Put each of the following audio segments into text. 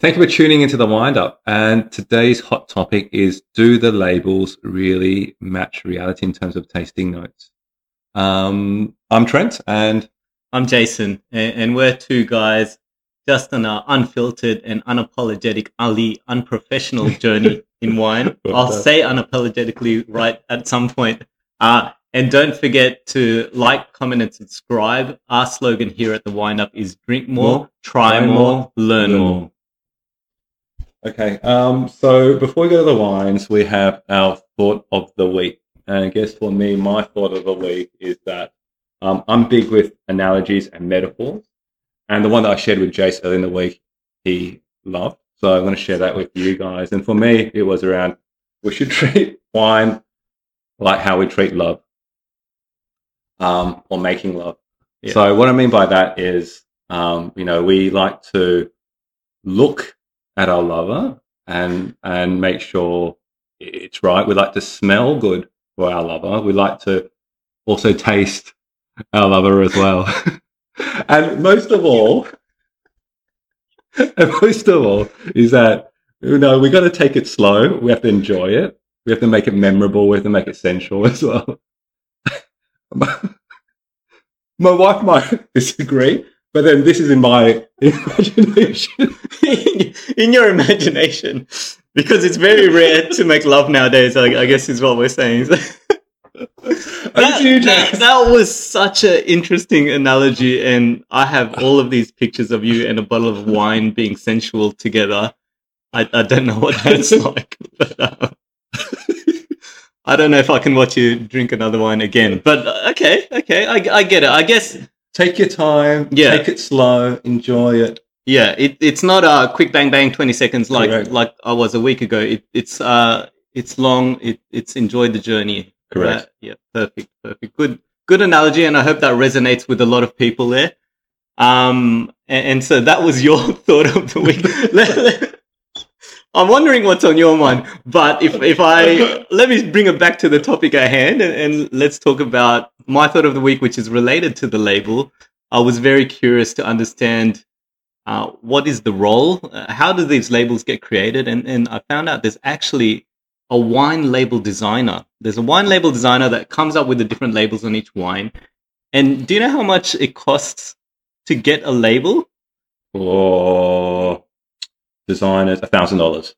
Thank you for tuning into the Wined Up. And today's hot topic is do the labels really match reality in terms of tasting notes? Um, I'm Trent and I'm Jason, and we're two guys just on an unfiltered and unapologetic, Ali, unprofessional journey in wine. I'll say unapologetically right at some point. Uh, and don't forget to like, comment, and subscribe. Our slogan here at the Wined Up is drink more, try, more, learn more. Okay, um, so before we go to the wines, we have our thought of the week. And I guess for me, my thought of the week is that um, I'm big with analogies and metaphors. And the one that I shared with Jace earlier in the week, he loved. So I'm going to share that with you guys. And for me, it was around we should treat wine like how we treat love um, or making love. Yeah. So what I mean by that is, um, you know, we like to look at our lover and and make sure it's right. We like to smell good for our lover. We like to also taste our lover as well. and most of all, and most of all, is that you know we got to take it slow. We have to enjoy it. We have to make it memorable. We have to make it sensual as well. my wife might disagree, but then this is in my imagination. in your imagination, because it's very rare to make love nowadays. I, I guess is what we're saying. that, that, that, was such an interesting analogy, and I have all of these pictures of you and a bottle of wine being sensual together. I, I don't know what that's like, but uh, I don't know if I can watch you drink another wine again. But uh, okay, okay, I, I get it. I guess take your time. Yeah, take it slow. Enjoy it. Yeah, it, it's not a quick bang bang twenty seconds like Correct. like I was a week ago. It, it's uh it's long. It, it's enjoy the journey. Correct. Right? Yeah, perfect, perfect. Good good analogy, and I hope that resonates with a lot of people there. Um, and, and so that was your thought of the week. I'm wondering what's on your mind. But if, if I let me bring it back to the topic at hand and, and, let's talk about my thought of the week, which is related to the label. I was very curious to understand uh, what is the role, uh, how do these labels get created, and, and I found out there's actually a wine label designer. There's a wine label designer that comes up with the different labels on each wine. And do you know how much it costs to get a label? Oh, designers, a thousand dollars.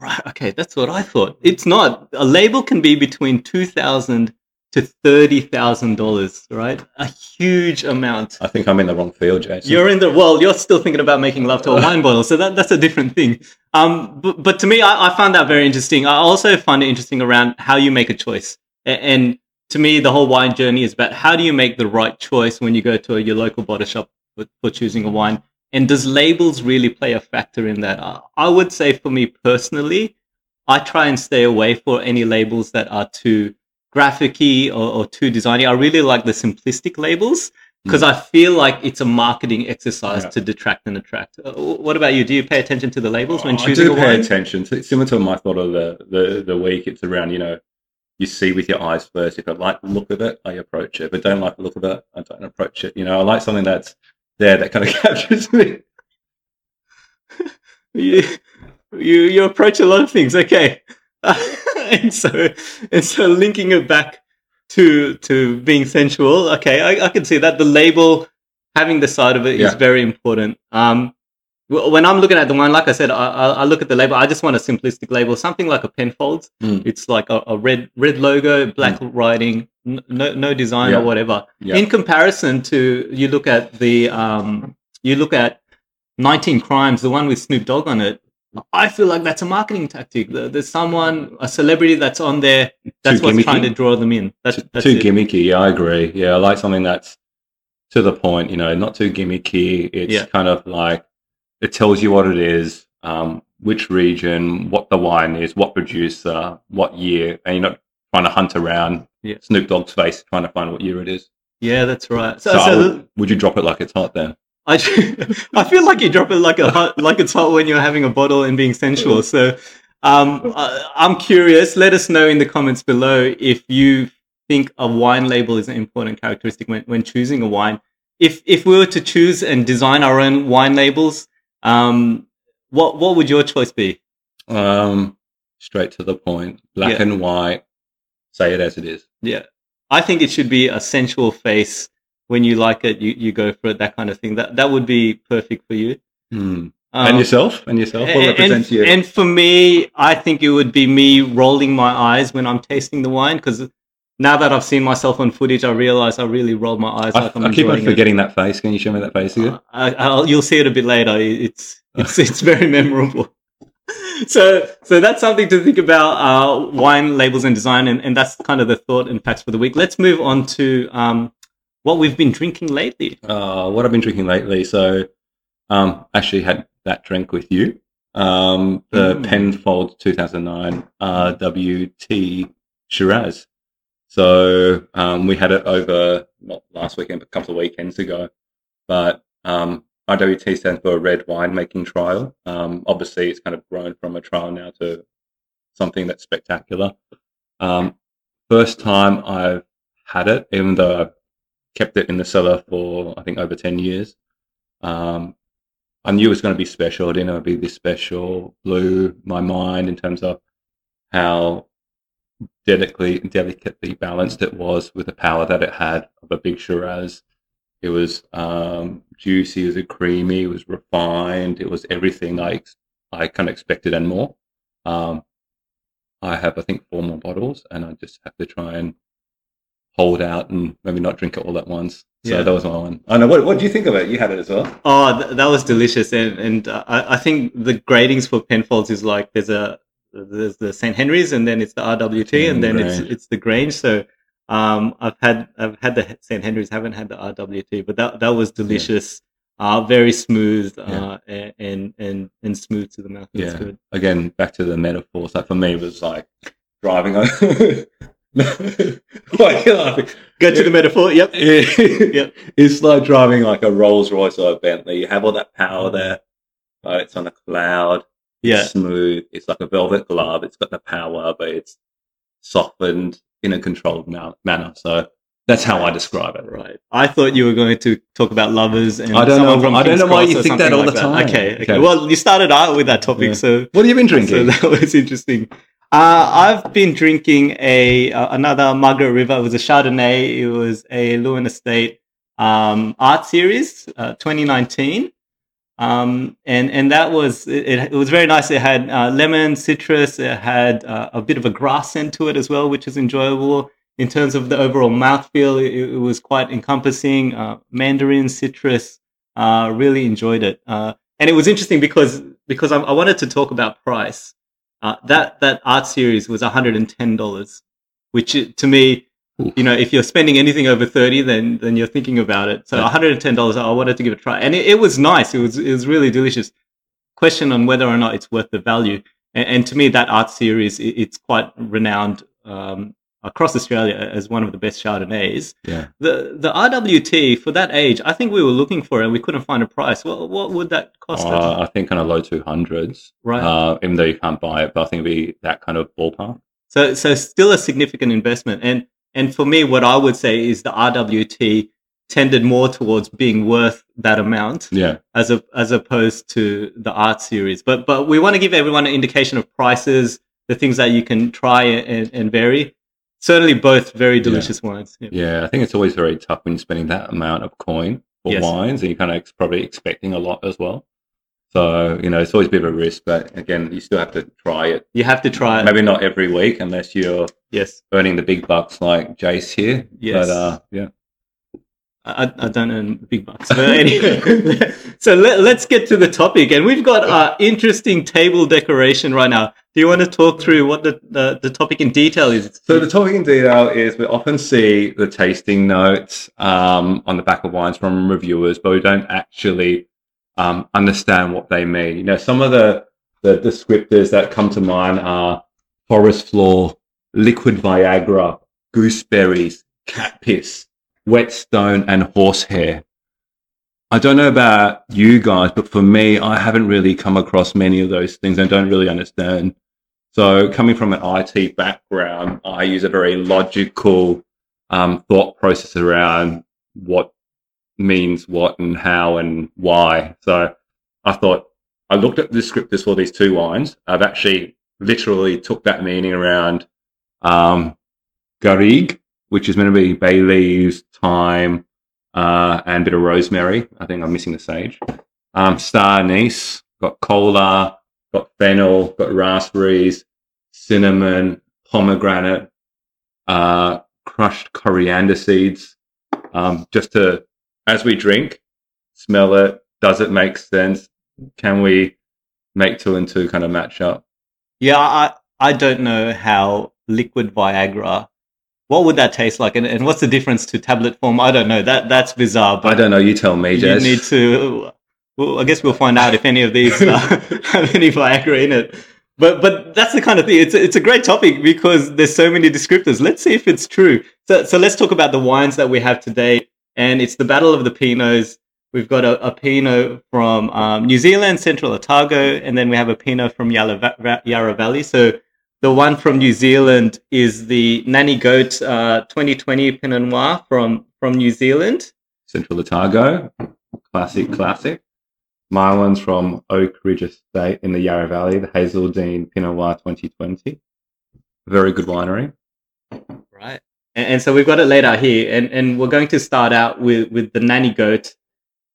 Right. Okay, that's what I thought. It's not. A label can be between two thousand to thirty thousand dollars. Right, a huge amount. I think I'm in the wrong field, Jason. You're in the well. You're still thinking about making love to a wine bottle, so that that's a different thing. Um, but, but to me, I, I found that very interesting. I also find it interesting around how you make a choice, and to me, the whole wine journey is about how do you make the right choice when you go to a, your local bottle shop for, for choosing a wine and does labels really play a factor in that? I would say for me personally, I try and stay away for any labels that are too graphicy or, or too designy. I really like the simplistic labels because mm. I feel like it's a marketing exercise yeah. to detract and attract. Uh, what about you? Do you pay attention to the labels when choosing? I do pay attention. It's similar to my thought of the, the the week. It's around you know you see with your eyes first. If I like the look of it, I approach it. If I don't like the look of it, I don't approach it. You know, I like something that's there that kind of captures me. you, you you approach a lot of things, okay, and so and so linking it back to to being sensual, okay, I, I can see that the label having the side of it yeah. is very important. Um, when I'm looking at the wine, like I said, I, I, look at the label. I just want a simplistic label, something like a Penfolds. Mm. It's like a, a, red red logo, black mm. writing, no no design yeah. or whatever. Yeah. In comparison to you look at the um, you look at 19 Crimes, the one with Snoop Dogg on it. I feel like that's a marketing tactic. There's someone, a celebrity that's on there. That's too what's gimmicky. trying to draw them in. That's, that's too gimmicky. Yeah, I agree. Yeah, I like something that's to the point. You know, not too gimmicky. It's yeah. kind of like it tells you what it is, um, which region, what the wine is, what producer, what year, and you're not trying to hunt around yeah. Snoop Dogg's face trying to find what year it is. Yeah, that's right. So, so, so would, would, you drop it like it's hot then? I, I feel like you drop it like a hot, like it's hot when you're having a bottle and being sensual. So um, I, I'm curious. Let us know in the comments below if you think a wine label is an important characteristic when, when choosing a wine. If if we were to choose and design our own wine labels, um, what what would your choice be? Um, straight to the point, black Yeah. and white. Say it as it is. Yeah, I think it should be a sensual face. When you like it, you, you go for it. That kind of thing. That that would be perfect for you. Hmm. Um, and yourself, and yourself. What and, you? and for me, I think it would be me rolling my eyes when I'm tasting the wine because now that I've seen myself on footage, I realize I really rolled my eyes I, like I'm I keep on enjoying it. forgetting that face. Can you show me that face again? I, I'll, you'll see it a bit later. It's it's it's very memorable. So so that's something to think about uh, wine labels and design, and, and that's kind of the thought and facts for the week. Let's move on to um, what we've been drinking lately. uh, what I've been drinking lately. So, um, actually had that drink with you. Um, the Mm. Penfold 2009 W T Shiraz. So, um, we had it over not last weekend, but a couple of weekends ago. But, um, RWT stands for a Red Wine Making Trial. Um, obviously, it's kind of grown from a trial now to something that's spectacular. Um, first time I've had it, even though I've kept it in the cellar for I think over ten years. Um, I knew it was going to be special. I didn't know it'd be this special. Blew my mind in terms of how delicately delicately balanced it was with the power that it had of a big Shiraz. It was um, juicy, it was creamy, it was refined, it was everything I I kind of expected and more. Um, I have I think four more bottles, and I just have to try and hold out and maybe not drink it all at once. So Yeah. that was my one. I know. What, what do you think of it? You had it as well. Oh, th- that was delicious, and and uh, I, I think the gradings for Penfolds is like there's a there's the St Henri's, and then it's the RWT, and then it's it's the Grange. So um, I've had I've had the St Henri's, haven't had the RWT, but that that was delicious. Uh, very smooth uh, and, and and and smooth to the mouth. Yeah. good. Again, back to the metaphor. So for me, it was like driving are you laughing? Go to the metaphor. Yep. Yep. It's like driving like a Rolls Royce or a Bentley. You have all that power there, but it's on a cloud. Yeah. It's smooth. It's like a velvet glove. It's got the power, but it's softened in a controlled ma- manner. So that's how I describe it. Right. I thought you were going to talk about lovers and I don't know- from I don't King's know why Cross you think that all the time. Okay, okay. Okay. Well, you started out with that topic, Yeah. so What have you been So drinking? that was interesting. Uh, I've been drinking a uh, another Margaret River. It was a Chardonnay. It was a Leeuwin Estate um, art series, uh, 2019, um, and and that was it, it. was very nice. It had uh, lemon, citrus. It had uh, a bit of a grass scent to it as well, which is enjoyable. In terms of the overall mouthfeel, it, it was quite encompassing. Uh, mandarin, citrus. Uh, really enjoyed it, uh, and it was interesting because because I, I wanted to talk about price. Uh, that that art series was hundred and ten dollars, which to me. You know, if you're spending anything over thirty, then then you're thinking about it. So one hundred and ten dollars, I wanted to give it a try, and it, it was nice. It was it was really delicious. Question on whether or not it's worth the value, and, and to me, that art series it, it's quite renowned um, across Australia as one of the best Chardonnays. yeah. The the RWT for that age, I think we were looking for it and we couldn't find a price. What what would that cost? Uh, I think kind of low 200s. right. Uh, even though you can't buy it, but I think it'd be that kind of ballpark. So, so still a significant investment. And, and for me, what I would say is the RWT tended more towards being worth that amount Yeah. as a, as opposed to the art series. But, but we want to give everyone an indication of prices, the things that you can try and, and vary. Certainly both very delicious wines. Yeah. Yeah. I think it's always very tough when you're spending that amount of coin for Yes. wines and you're kind of ex- probably expecting a lot as well. So, you know, it's always a bit of a risk, but again, you still have to try it. You have to try it. Maybe not every week unless you're Yes. earning the big bucks like Jace here. Yes. But, uh, yeah. I, I don't earn big bucks. But anyway, so let, let's get to the topic. And we've got uh, interesting table decoration right now. Do you want to talk through what the, the, the topic in detail is? So the topic in detail is we often see the tasting notes um, on the back of wines from reviewers, but we don't actually um, understand what they mean. You know, some of the the descriptors that come to mind are forest floor, liquid Viagra, gooseberries, cat piss, whetstone, and horsehair. I don't know about you guys, but for me, I haven't really come across many of those things. I don't really understand. So, coming from an IT background, I use a very logical um, thought process around what means what and how and why. So, I thought I looked at the descriptors for these two wines. I've actually literally took that meaning around um, garrigue, which is meant to be bay leaves, thyme, uh, and a bit of rosemary. I think I'm missing the sage. Um, star anise, got cola, got fennel, got raspberries, cinnamon, pomegranate, uh, crushed coriander seeds. Um, just to, as we drink, smell it. Does it make sense? Can we make two and two kind of match up? Yeah, I I don't know how liquid Viagra. What would that taste like, and, and what's the difference to tablet form? I don't know. That that's bizarre. I don't know. You tell me, you Jess. need to. Well, I guess we'll find out if any of these uh, have any Viagra in it. But but that's the kind of thing. It's a, it's a great topic because there's so many descriptors. Let's see if it's true. So so let's talk about the wines that we have today, and it's the Battle of the Pinots. We've got a, a Pinot from um, New Zealand, Central Otago, and then we have a Pinot from Yarra, Yarra Valley. So the one from New Zealand is the Nanny Goat uh, 2020 Pinot Noir from from New Zealand. Central Otago, classic, classic. My one's from Oakridge Estate in the Yarra Valley, the Hazel Hazeldene Pinot Noir 2020. Very good winery. Right. And, and so we've got it laid out here, and, and we're going to start out with, with the Nanny Goat.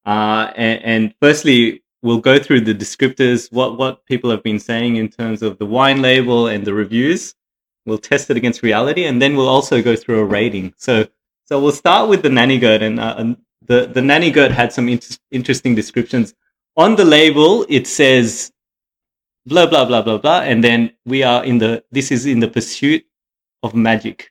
Uh, and, and firstly, we'll go through the descriptors, what, what people have been saying in terms of the wine label and the reviews. We'll test it against reality, and then we'll also go through a rating. So, so we'll start with the Nanny Goat, and, uh, and the, the Nanny Goat had some inter- interesting descriptions. On the label, it says blah blah blah blah blah, and then we are in the this is in the pursuit of magic,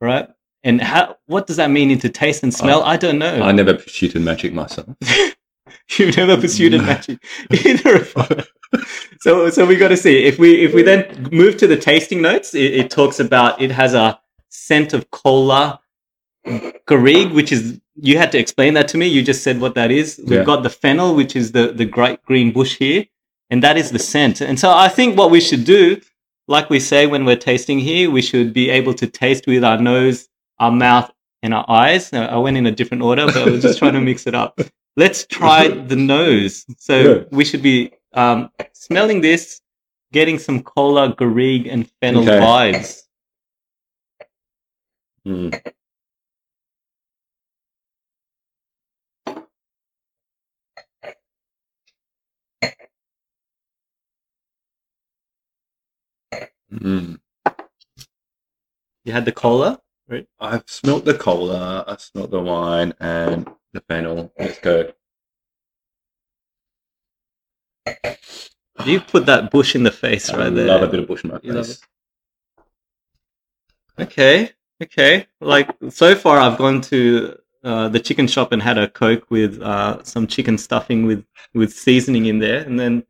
right? And how what does that mean into taste and smell? I don't know. I never pursued in magic myself. You've never pursued a magic either. So so we got to see if we if we then move to the tasting notes. It, it talks about it has a scent of cola, garrigue, which is you had to explain that to me. You just said what that is. We've Yeah. got the fennel, which is the the great green bush here, and that is the scent. And so I think what we should do, like we say when we're tasting here, we should be able to taste with our nose, our mouth, and our eyes. Now, I went in a different order, but I was just trying to mix it up. Let's try the nose. So Good. we should be um, smelling this, getting some cola, garrigue, and fennel Okay. vibes. Mm. Mm. You had the cola. right? I've smelt the cola, I've smelt the wine, and the fennel. Let's go. You put that bush in the face I right there. love a bit of bush in my face. Okay, okay. Like so far, I've gone to uh, the chicken shop and had a coke with uh, some chicken stuffing with with seasoning in there, and then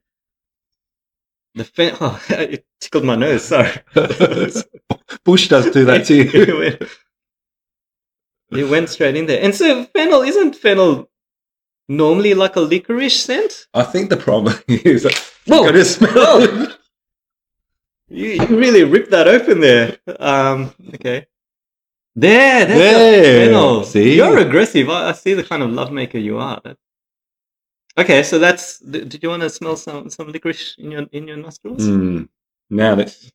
the fe- oh, it tickled my nose. Sorry, bush does do that to you. it, went, it went straight in there. And so fennel isn't fennel normally like a licorice scent? I think the problem is that Whoa, just smell whoa. You, you really ripped that open there. Um, okay. There, that's There, fennel. see? You're aggressive. I, I see the kind of lovemaker you are. Okay, so that's. Did you want to smell some some licorice in your in your nostrils? Mm. Now that's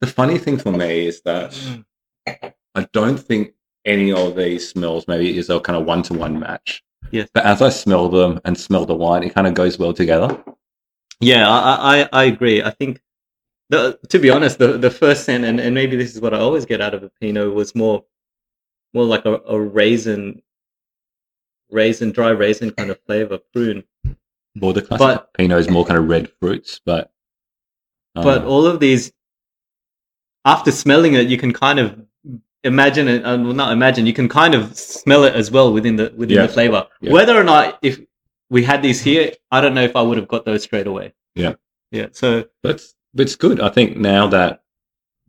the funny thing for me is that Mm. I don't think any of these smells maybe is a kind of one to one match. Yes. But as I smell them and smell the wine, it kind of goes well together. Yeah, I, I I agree. I think the to be honest, the the first scent, and, and maybe this is what I always get out of a Pinot, was more more like a, a raisin, raisin, dry raisin kind of flavor, prune. More the classic But- Pinot is more kind of red fruits, but um, but all of these after smelling it you can kind of imagine it uh, well, not imagine you can kind of smell it as well within the within Yeah. the flavor Yeah. whether or not if we had these here i don't know if i would have got those straight away Yeah. yeah so But but it's good. I think now that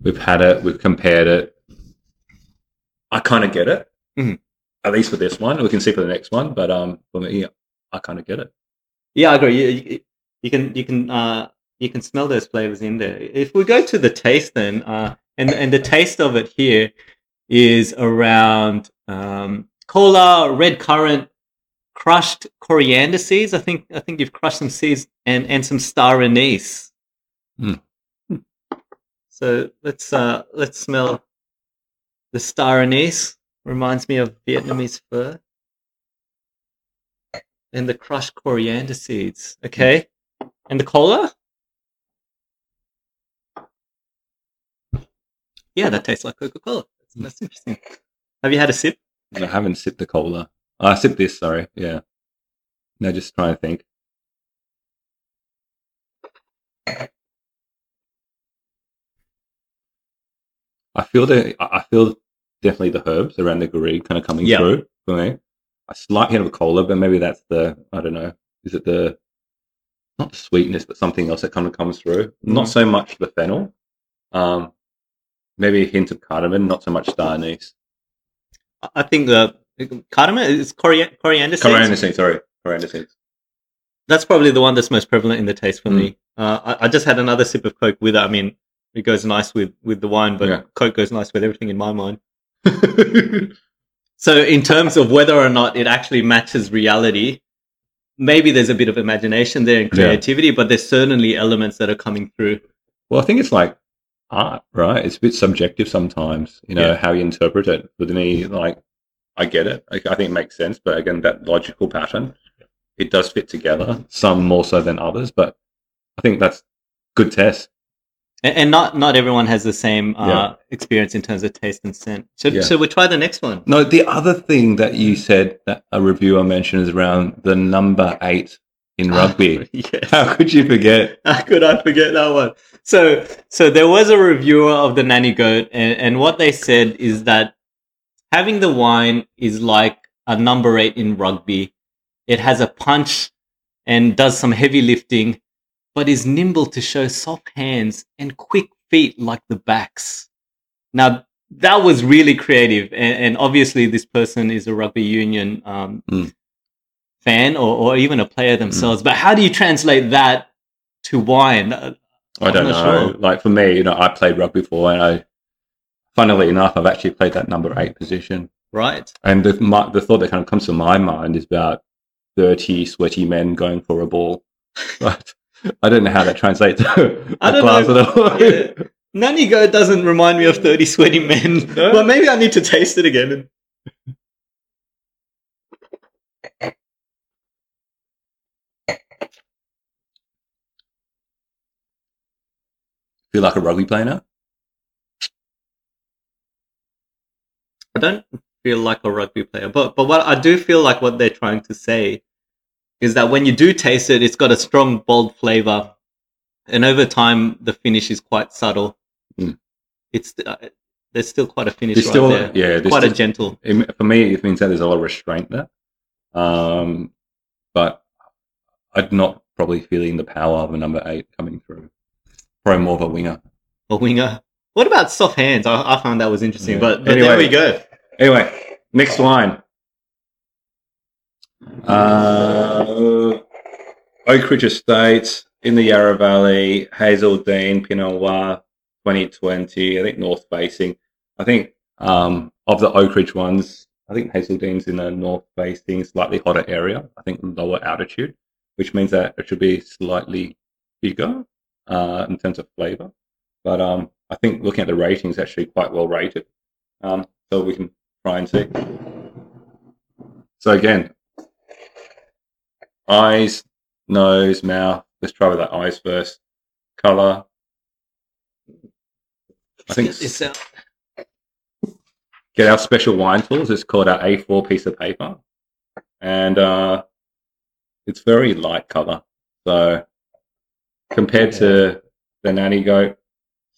we've had it, we've compared it, I kind of get it. Mhm. At least for this one, we can see for the next one. But um, for me, I kind of get it. yeah i agree you, you, you can you can uh you can smell those flavors in there if we go to the taste then uh and and the taste of it here is around um cola red currant crushed coriander seeds. I think I think you've crushed some seeds and and some star anise. Mm. So let's uh let's smell the star anise. Reminds me of Vietnamese pho. And the crushed coriander seeds. Okay. And the cola? Yeah, that tastes like Coca Cola. That's, that's interesting. Have you had a sip? I haven't sipped the cola. Oh, I sipped this. Sorry. Yeah. No, just trying to think. I feel the I feel definitely the herbs around the garrigue kind of coming Yeah. through for me. A slight hint of cola, but maybe that's the I don't know. Is it the not the sweetness, but something else that kind of comes through? Not Mhm. so much the fennel. Um, maybe a hint of cardamom, not so much star anise. I- I think the cardamom is coriander, coriander seeds. Coriander seeds, sorry, coriander seeds. That's probably the one that's most prevalent in the taste for Mm. me. Uh, I, I just had another sip of Coke with it. I mean, it goes nice with, with the wine, but Yeah. Coke goes nice with everything in my mind. So, in terms of whether or not it actually matches reality, maybe there's a bit of imagination there and Yeah. creativity, but there's certainly elements that are coming through. Well, I think it's like art, right? It's a bit subjective sometimes, you know, Yeah. how you interpret it. With me, like, I get it. I, I think it makes sense. But again, that logical pattern, it does fit together, some more so than others. But I think that's good test. And, and not not everyone has the same uh, Yeah. experience in terms of taste and scent. So, Yeah. should we try the next one? No, the other thing that you said that a reviewer mentioned is around the number eight in rugby. yes. How could you forget? How could I forget that one? So, so there was a reviewer of the nanny goat, and, and what they said is that having the wine is like a number eight in rugby. It has a punch and does some heavy lifting, but is nimble to show soft hands and quick feet like the backs. Now, that was really creative, and, and obviously, this person is a rugby union um, Mm. fan or, or even a player themselves. But how do you translate that to wine? Uh, I don't know. sure. Like for me, you know, I played rugby before, and I, funnily enough, I've actually played that number eight position. Right. And the my, the thought that kind of comes to my mind is about thirty sweaty men going for a ball. But I don't know how that translates to I don't class know. at all. Yeah. Nanny goat doesn't remind me of 30 sweaty men. No? But maybe I need to taste it again. Feel like a rugby player now? I don't feel like a rugby player, but but what I do feel like what they're trying to say is that when you do taste it, it's got a strong, bold flavor, and over time the finish is quite subtle. Mm. It's uh, there's still quite a finish There's right still, there, yeah, there's quite a gentle. it- for me, it means that there's a lot of restraint there. Um, but I'm not probably feeling the power of a number eight coming through. Probably more of a winger. A winger. What about soft hands? I, I found that was interesting, Yeah. but, but there Anyway. we go. Anyway, next wine. Uh, Oakridge Estate in the Yarra Valley, Hazeldene Pinot Noir 2020, I think north facing. I think um, of the Oak Ridge ones, I think Hazeldene's in a north facing, slightly hotter area, I think lower altitude, which means that it should be slightly bigger uh, in terms of flavor. But um, I think looking at the ratings, actually quite well rated. Um, so we can try and see. So again, eyes, nose, mouth. Let's try with the eyes first. Color. I think It's, uh, get our special wine tools. It's called our A4 piece of paper, and uh, it's very light color. So compared to the nanny goat,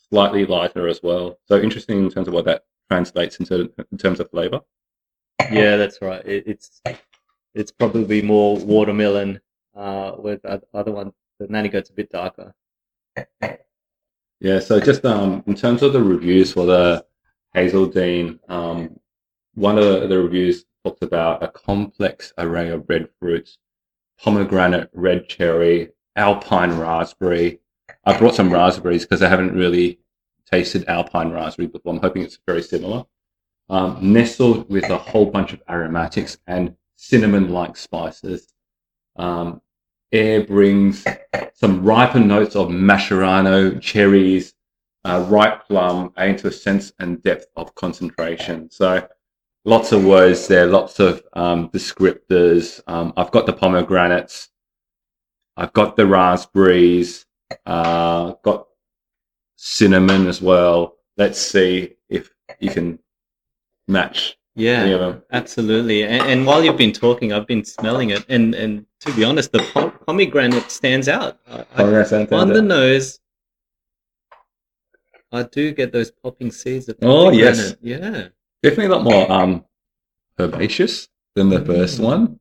slightly lighter as well. So interesting in terms of what that translates into in terms of flavor. yeah, that's right. It, it's it's probably more watermelon. Uh, with the other one, the nanny goat's a bit darker. Yeah, so just um, in terms of the reviews for the Hazeldene, um, one of the reviews talks about a complex array of red fruits, pomegranate, red cherry, alpine raspberry. I brought some raspberries because I haven't really tasted alpine raspberry before. I'm hoping it's very similar. Um, nestled with a whole bunch of aromatics and cinnamon-like spices. Um, air brings some riper notes of maraschino, cherries, uh, ripe plum, adding to a sense and depth of concentration. So lots of words there, lots of um, descriptors. Um, I've got the pomegranates, I've got the raspberries, uh, got cinnamon as well. Let's see if you can match Yeah, absolutely. And, and while you've been talking, I've been smelling it, and and to be honest, the pom- pomegranate stands out. I, I, stands on the out. nose, I do get those popping seeds of Oh, yes. Yeah. Definitely a lot more um, herbaceous than the first Mm. one.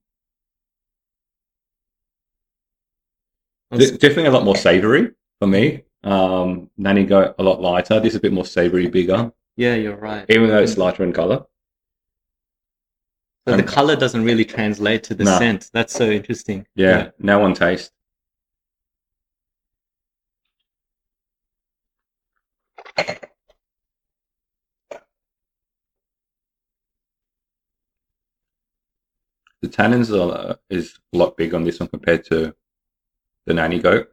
De- definitely a lot more savory for me. Um, Nanny Goat a lot lighter. This is a bit more savory, bigger, yeah, you're right. even though it's lighter in color. So the Um, color doesn't really translate to the No. scent. That's so interesting. Yeah, now on taste. The tannins are, is a lot bigger on this one compared to the Nanny Goat.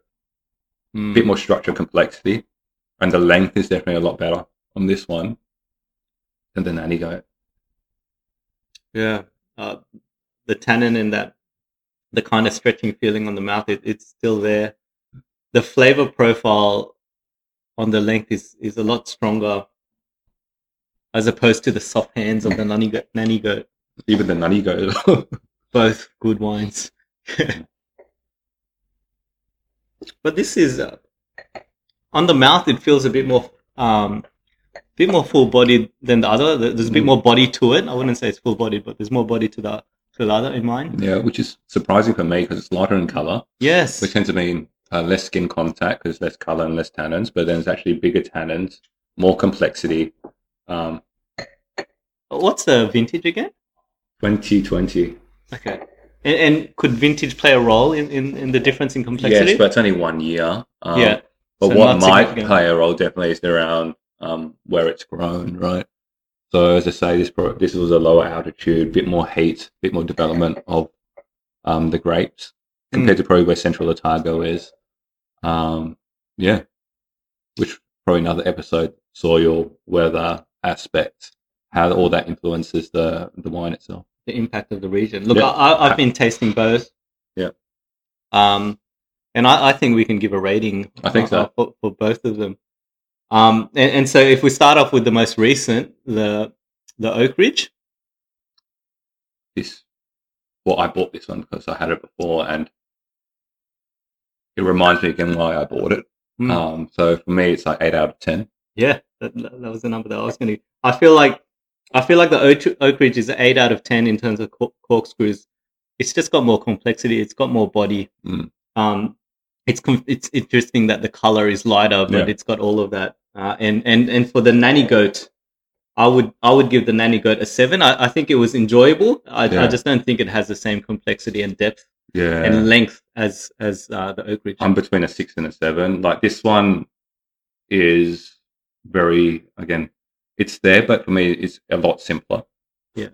Mm. A bit more structure complexity, and the length is definitely a lot better on this one than the Nanny Goat. Yeah. Uh, the tannin in that, the kind of stretching feeling on the mouth, it, it's still there. The flavor profile on the length is, is a lot stronger as opposed to the soft hands of the nanny goat. Nanny goat. Even the Nanny Goat. Both good wines. but this is, uh, on the mouth, it feels a bit more, um, bit more full bodied than the other. There's a bit more body to it. I wouldn't say it's full bodied, but there's more body to the, to the other in mine. yeah, which is surprising for me because it's lighter in color. Yes. which tends to mean uh, less skin contact because less color and less tannins, but then it's actually bigger tannins, more complexity. Um, What's the vintage again? 2020. Okay. And, and could vintage play a role in, in, in the difference in complexity? Yes, but it's only one year. Um, yeah. But so what might play a role definitely is around um, where it's grown, right? So as I say, this pro- this was a lower altitude, bit more heat, bit more development of um, the grapes compared to probably where Central Otago is. Um, yeah, which probably another episode, soil, weather, aspects, how all that influences the the wine itself. the impact of the region. Look, Yeah. I, I've been tasting both. Yeah. Um, and I, I think we can give a rating. I think so. for, for both of them. Um, and, and so if we start off with the most recent, the the Oakridge. This, well, I bought this one because I had it before, and it reminds me again why I bought it. Mm. Um, so for me, it's like eight out of ten. Yeah, that, that was the number that I was going to. I feel like I feel like the Oak, Oakridge is eight out of ten in terms of cork, corkscrews. It's just got more complexity. It's got more body. Mm. Um, it's com- it's interesting that the color is lighter, but Yeah. it's got all of that. Uh, and and and for the nanny goat, I would I would give the nanny goat a seven. I, I think it was enjoyable. I, Yeah. I just don't think it has the same complexity and depth Yeah, and length as as uh, the Oakridge. I'm between a six and a seven. Like this one is very again, it's there, but for me, it's a lot simpler. Yeah.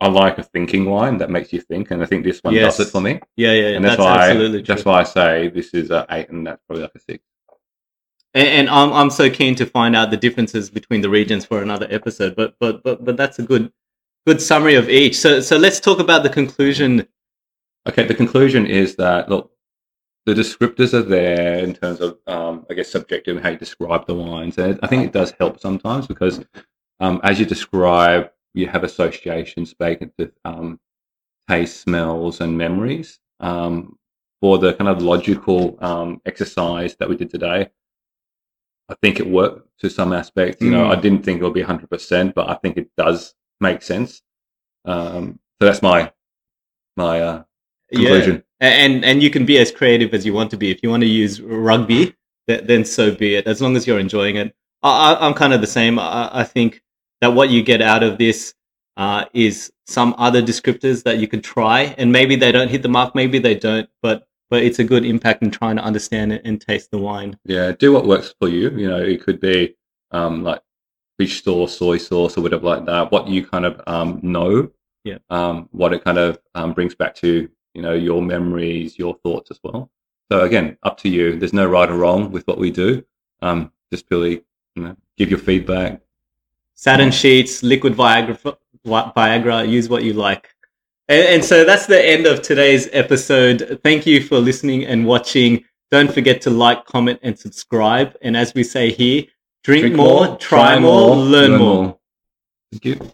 I like a thinking wine that makes you think, and I think this one Yes. does it for me. yeah, yeah, and that's, that's, why absolutely true. that's why I say this is a eight, and that's probably like a six. And, and I'm I'm so keen to find out the differences between the regions for another episode. But but but but that's a good good summary of each. So so let's talk about the conclusion. Okay, the conclusion is that look, the descriptors are there in terms of, um, I guess, subjective how you describe the wines, and I think it does help sometimes because um, as you describe, you have associations baked into um, taste, smells, and memories. Um, for the kind of logical um, exercise that we did today, I think it worked to some aspects. You know, Mm. I didn't think it would be 100%, but I think it does make sense. Um, so that's my my uh, conclusion. Yeah, and and you can be as creative as you want to be. If you want to use rugby, th- then so be it. As long as you're enjoying it. I, I'm kind of the same. I, I think that what you get out of this uh, is some other descriptors that you could try, and maybe they don't hit the mark, maybe they don't, but but it's a good impact in trying to understand it and taste the wine. Yeah, do what works for you. You know, it could be um, like fish sauce, soy sauce, or whatever like that. What you kind of um, know Yeah. um, what it kind of um, brings back to you know your memories, your thoughts as well. So again, up to you. There's no right or wrong with what we do. Um, just purely you know give your feedback. Satin sheets, liquid Viagra, Viagra. Use what you like. And, and so that's the end of today's episode. Thank you for listening and watching. Don't forget to like, comment, and subscribe. And as we say here, drink, more, try, more, learn, more. Thank you.